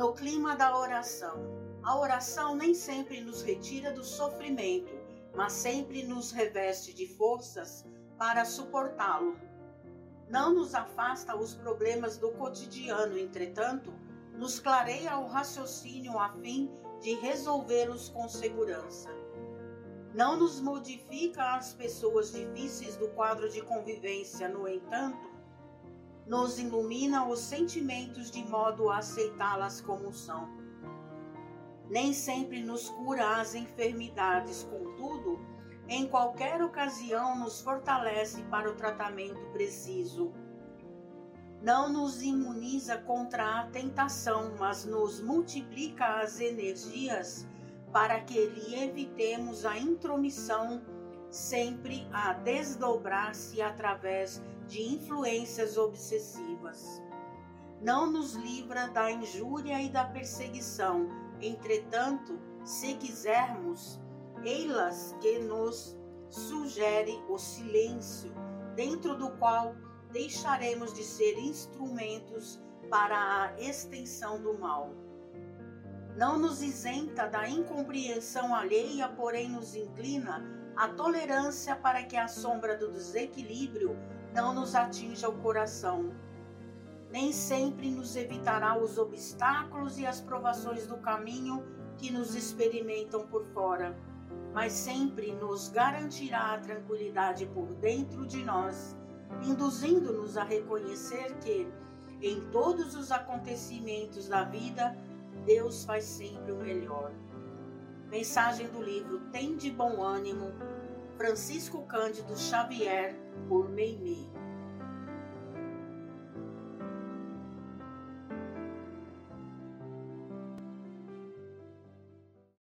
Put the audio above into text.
No clima da oração. A oração nem sempre nos retira do sofrimento, mas sempre nos reveste de forças para suportá-lo. Não nos afasta os problemas do cotidiano, entretanto, nos clareia o raciocínio a fim de resolvê-los com segurança. Não nos modifica as pessoas difíceis do quadro de convivência, no entanto, nos ilumina os sentimentos de modo a aceitá-las como são. Nem sempre nos cura as enfermidades, contudo, em qualquer ocasião nos fortalece para o tratamento preciso. Não nos imuniza contra a tentação, mas nos multiplica as energias para que lhe evitemos a intromissão sempre a desdobrar-se através de influências obsessivas. Não nos livra da injúria e da perseguição, entretanto, se quisermos, ei-las que nos sugere o silêncio, dentro do qual deixaremos de ser instrumentos para a extensão do mal. Não nos isenta da incompreensão alheia, porém nos inclina à tolerância para que a sombra do desequilíbrio não nos atinja o coração. Nem sempre nos evitará os obstáculos e as provações do caminho que nos experimentam por fora, mas sempre nos garantirá a tranquilidade por dentro de nós, induzindo-nos a reconhecer que, em todos os acontecimentos da vida, Deus faz sempre o melhor. Mensagem do livro Tem de Bom Ânimo, Francisco Cândido Xavier, por Meimei.